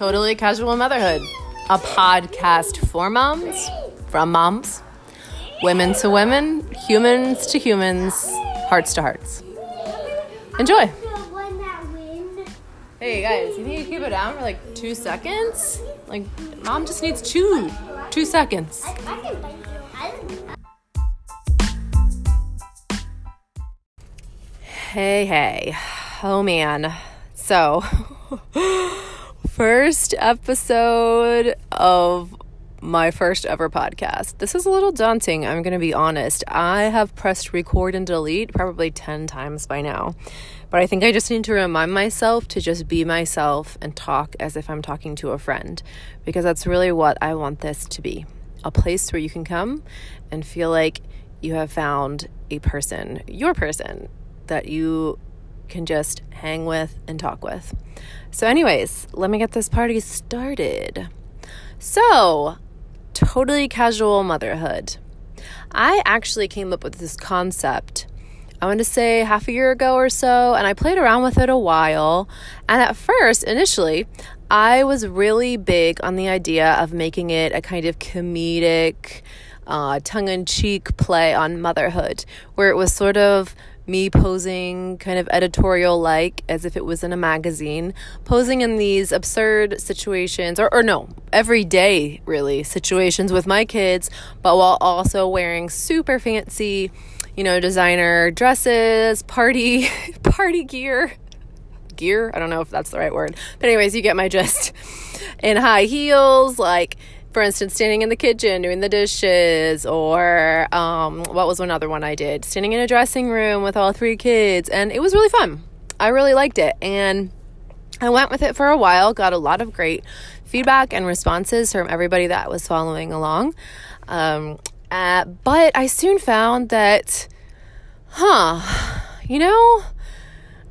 Totally Casual Motherhood, a podcast for moms, from moms, women to women, humans to humans, hearts to hearts. Enjoy. Hey guys, you think you keep it down for like two seconds? Like, mom just needs two, two seconds. Hey, hey. Oh man. So, first episode of my first ever podcast. This is a little daunting, I'm going to be honest. I have pressed record and delete probably 10 times by now. But I think I just need to remind myself to just be myself and talk as if I'm talking to a friend because that's really what I want this to be a place where you can come and feel like you have found a person, your person, that you can just hang with and talk with. So, anyways, let me get this party started. So, totally casual motherhood. I actually came up with this concept, I want to say half a year ago or so, and I played around with it a while. And at first, initially, I was really big on the idea of making it a kind of comedic, uh, tongue in cheek play on motherhood, where it was sort of me posing kind of editorial like as if it was in a magazine, posing in these absurd situations, or, or no, everyday really situations with my kids, but while also wearing super fancy, you know, designer dresses, party, party gear. Gear? I don't know if that's the right word. But, anyways, you get my gist. In high heels, like for instance, standing in the kitchen doing the dishes, or um, what was one other one I did? Standing in a dressing room with all three kids, and it was really fun. I really liked it, and I went with it for a while. Got a lot of great feedback and responses from everybody that was following along. Um, uh, but I soon found that, huh, you know,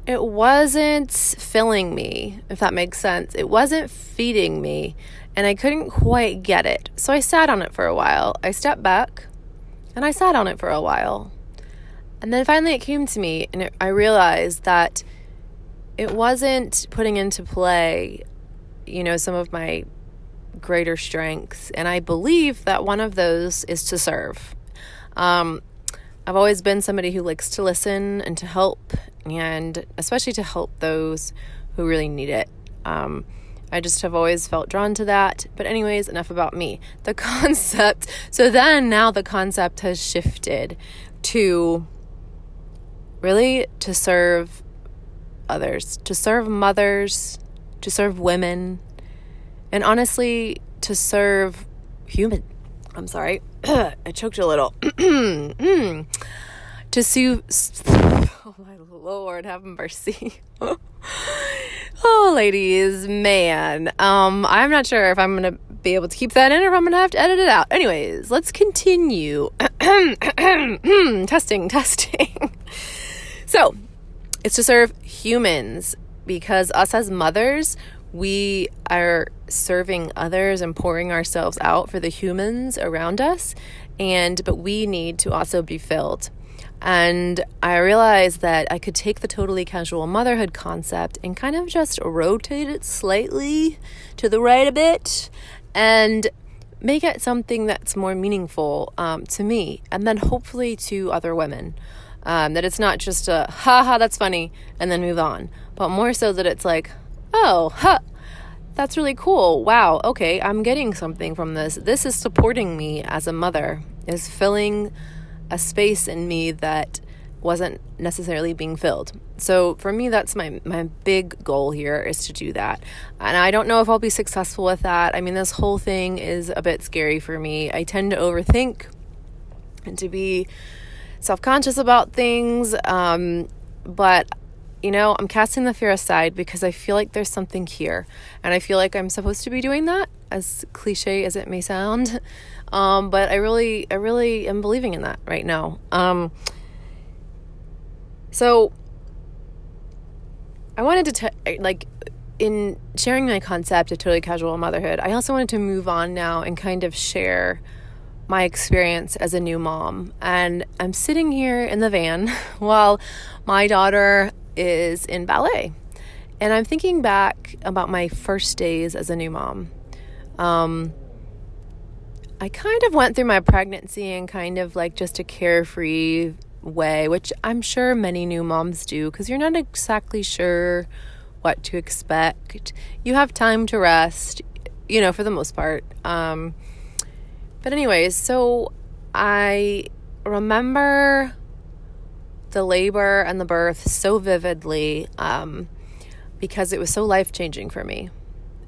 it wasn't filling me, if that makes sense. It wasn't feeding me and I couldn't quite get it. So I sat on it for a while. I stepped back and I sat on it for a while. And then finally it came to me and it, I realized that it wasn't putting into play, you know, some of my greater strengths. And I believe that one of those is to serve. Um, I've always been somebody who likes to listen and to help, and especially to help those who really need it. Um, I just have always felt drawn to that. But, anyways, enough about me. The concept. So then now the concept has shifted to really to serve others, to serve mothers, to serve women, and honestly, to serve human. I'm sorry, I choked a little. Hmm. to sue. Oh my lord, have mercy. Oh, ladies, man. Um, I'm not sure if I'm gonna be able to keep that in or if I'm gonna have to edit it out. Anyways, let's continue. testing, testing. so, it's to serve humans because us as mothers, we are serving others and pouring ourselves out for the humans around us and but we need to also be filled and I realized that I could take the totally casual motherhood concept and kind of just rotate it slightly to the right a bit and make it something that's more meaningful um, to me and then hopefully to other women. Um, that it's not just a ha ha, that's funny, and then move on, but more so that it's like, oh, ha, that's really cool. Wow, okay, I'm getting something from this. This is supporting me as a mother, is filling a space in me that wasn't necessarily being filled. So for me that's my my big goal here is to do that. And I don't know if I'll be successful with that. I mean this whole thing is a bit scary for me. I tend to overthink and to be self-conscious about things um, but you know, I'm casting the fear aside because I feel like there's something here and I feel like I'm supposed to be doing that as cliche as it may sound. Um, but I really, I really am believing in that right now. Um, so I wanted to, t- like, in sharing my concept of totally casual motherhood, I also wanted to move on now and kind of share my experience as a new mom. And I'm sitting here in the van while my daughter is in ballet. And I'm thinking back about my first days as a new mom. Um, I kind of went through my pregnancy in kind of like just a carefree way, which I'm sure many new moms do because you're not exactly sure what to expect. You have time to rest, you know, for the most part. Um, but, anyways, so I remember the labor and the birth so vividly um, because it was so life changing for me.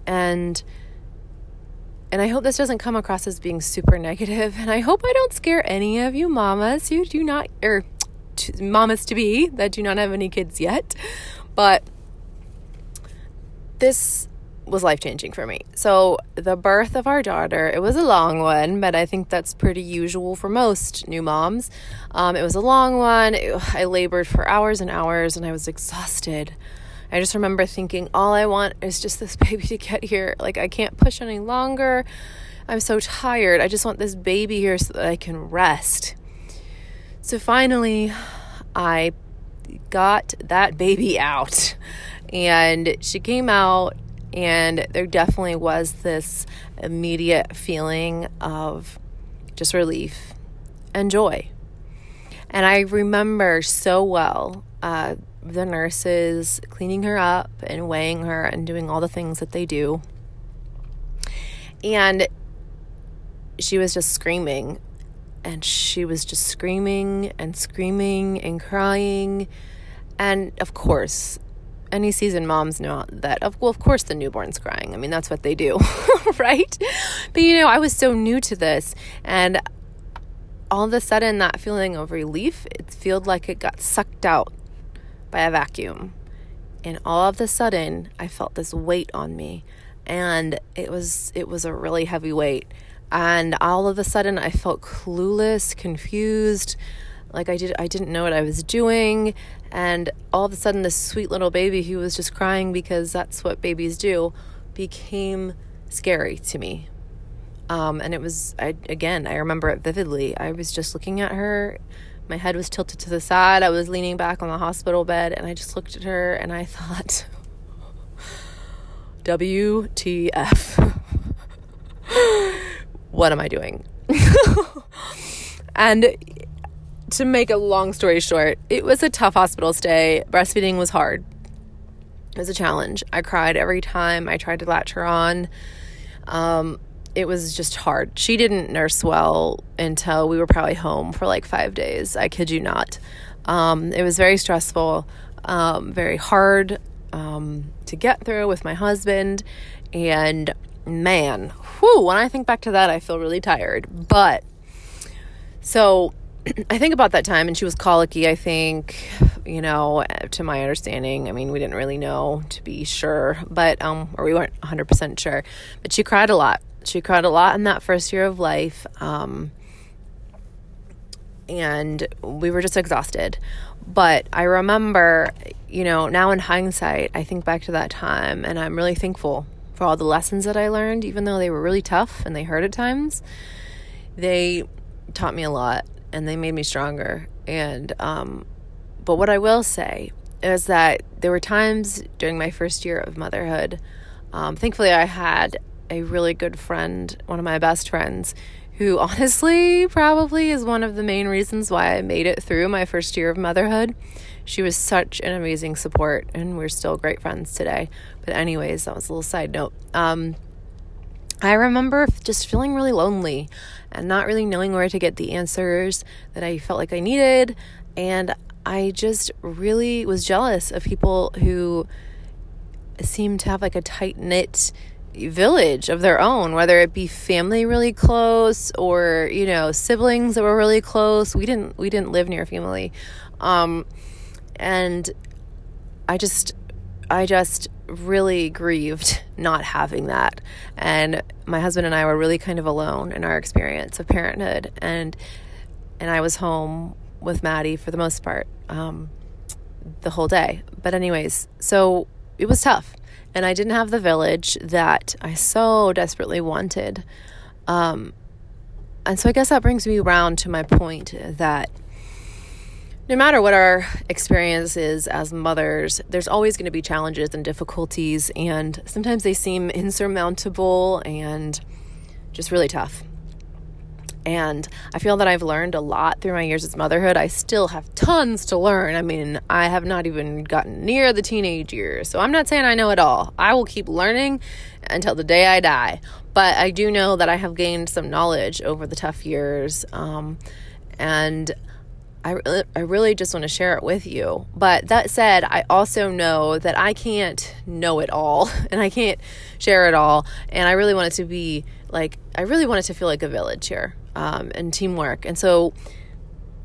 And and I hope this doesn't come across as being super negative. And I hope I don't scare any of you mamas who do not, or to, mamas to be that do not have any kids yet. But this was life changing for me. So, the birth of our daughter, it was a long one, but I think that's pretty usual for most new moms. Um, it was a long one. It, I labored for hours and hours and I was exhausted. I just remember thinking, all I want is just this baby to get here. Like, I can't push any longer. I'm so tired. I just want this baby here so that I can rest. So finally, I got that baby out. And she came out, and there definitely was this immediate feeling of just relief and joy. And I remember so well uh, the nurses cleaning her up and weighing her and doing all the things that they do. And she was just screaming. And she was just screaming and screaming and crying. And of course, any seasoned moms know that of well of course the newborn's crying. I mean that's what they do, right? But you know, I was so new to this and all of a sudden that feeling of relief, it felt like it got sucked out by a vacuum. And all of a sudden, I felt this weight on me. And it was it was a really heavy weight. And all of a sudden I felt clueless, confused, like I did I didn't know what I was doing. And all of a sudden this sweet little baby who was just crying because that's what babies do became scary to me. Um, and it was I again, I remember it vividly. I was just looking at her my head was tilted to the side. I was leaning back on the hospital bed and I just looked at her and I thought, WTF. what am I doing? and to make a long story short, it was a tough hospital stay. Breastfeeding was hard. It was a challenge. I cried every time I tried to latch her on. Um, it was just hard. She didn't nurse well until we were probably home for like five days. I kid you not. Um, it was very stressful, um, very hard um, to get through with my husband. And man, whew, when I think back to that, I feel really tired. But so I think about that time, and she was colicky, I think, you know, to my understanding. I mean, we didn't really know to be sure, but, um, or we weren't 100% sure, but she cried a lot she cried a lot in that first year of life. Um, and we were just exhausted. But I remember, you know, now in hindsight, I think back to that time and I'm really thankful for all the lessons that I learned, even though they were really tough and they hurt at times. They taught me a lot and they made me stronger. And, um, but what I will say is that there were times during my first year of motherhood, um, thankfully, I had a really good friend, one of my best friends, who honestly probably is one of the main reasons why I made it through my first year of motherhood. She was such an amazing support, and we're still great friends today. But, anyways, that was a little side note. Um, I remember just feeling really lonely and not really knowing where to get the answers that I felt like I needed. And I just really was jealous of people who seemed to have like a tight knit village of their own, whether it be family really close or you know siblings that were really close. We didn't we didn't live near family, um, and I just I just really grieved not having that. And my husband and I were really kind of alone in our experience of parenthood, and and I was home with Maddie for the most part um, the whole day. But anyways, so it was tough and I didn't have the village that I so desperately wanted. Um, and so I guess that brings me around to my point that no matter what our experience is as mothers, there's always going to be challenges and difficulties, and sometimes they seem insurmountable and just really tough. And I feel that I've learned a lot through my years as motherhood. I still have tons to learn. I mean, I have not even gotten near the teenage years. So I'm not saying I know it all. I will keep learning until the day I die. But I do know that I have gained some knowledge over the tough years. Um, and I, I really just want to share it with you. But that said, I also know that I can't know it all and I can't share it all. And I really want it to be like, I really want it to feel like a village here um, and teamwork. And so,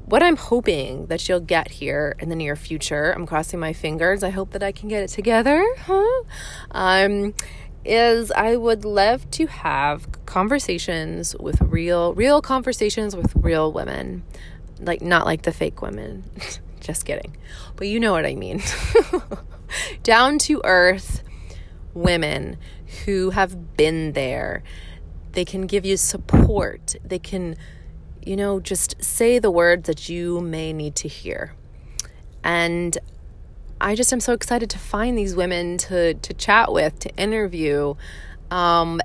what I'm hoping that you'll get here in the near future, I'm crossing my fingers. I hope that I can get it together. Huh? Um, is I would love to have conversations with real, real conversations with real women, like not like the fake women. Just kidding, but you know what I mean. Down to earth women who have been there they can give you support. They can, you know, just say the words that you may need to hear. And I just am so excited to find these women to to chat with, to interview. Um,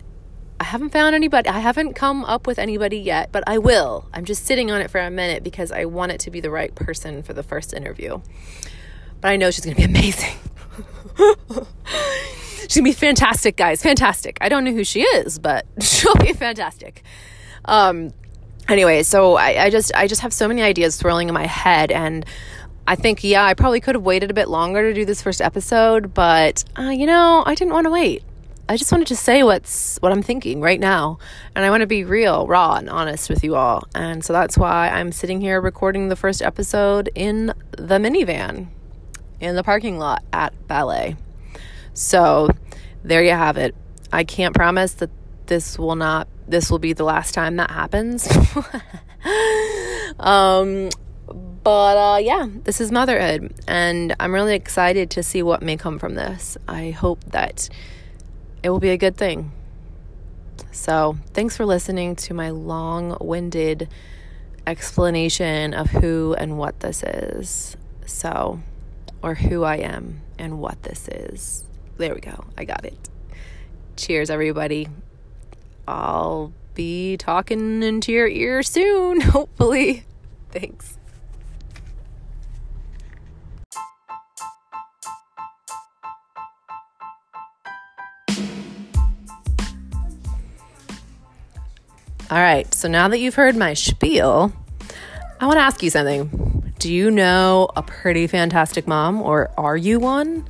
I haven't found anybody. I haven't come up with anybody yet, but I will. I'm just sitting on it for a minute because I want it to be the right person for the first interview. But I know she's going to be amazing. She's gonna be fantastic, guys. Fantastic. I don't know who she is, but she'll be fantastic. Um, anyway, so I, I just I just have so many ideas swirling in my head, and I think yeah, I probably could have waited a bit longer to do this first episode, but uh, you know, I didn't want to wait. I just wanted to say what's what I'm thinking right now, and I want to be real, raw, and honest with you all. And so that's why I'm sitting here recording the first episode in the minivan in the parking lot at ballet. So there you have it. I can't promise that this will not this will be the last time that happens. um but uh, yeah, this is motherhood, and I'm really excited to see what may come from this. I hope that it will be a good thing. So, thanks for listening to my long winded explanation of who and what this is. So, or who I am and what this is. There we go. I got it. Cheers, everybody. I'll be talking into your ear soon, hopefully. Thanks. All right, so now that you've heard my spiel, I want to ask you something. Do you know a pretty fantastic mom, or are you one?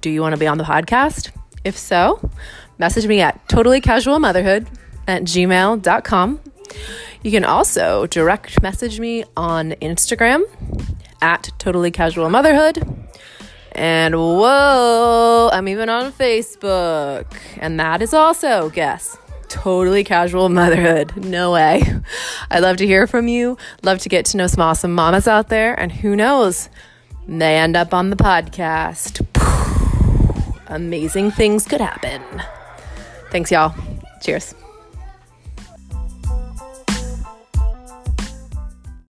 Do you want to be on the podcast? If so, message me at totallycasualmotherhood at gmail.com. You can also direct message me on Instagram at totallycasualmotherhood. And whoa, I'm even on Facebook. And that is also, guess, totally casual motherhood. No way. I'd love to hear from you. Love to get to know some awesome mamas out there. And who knows, may end up on the podcast amazing things could happen. Thanks, y'all. Cheers.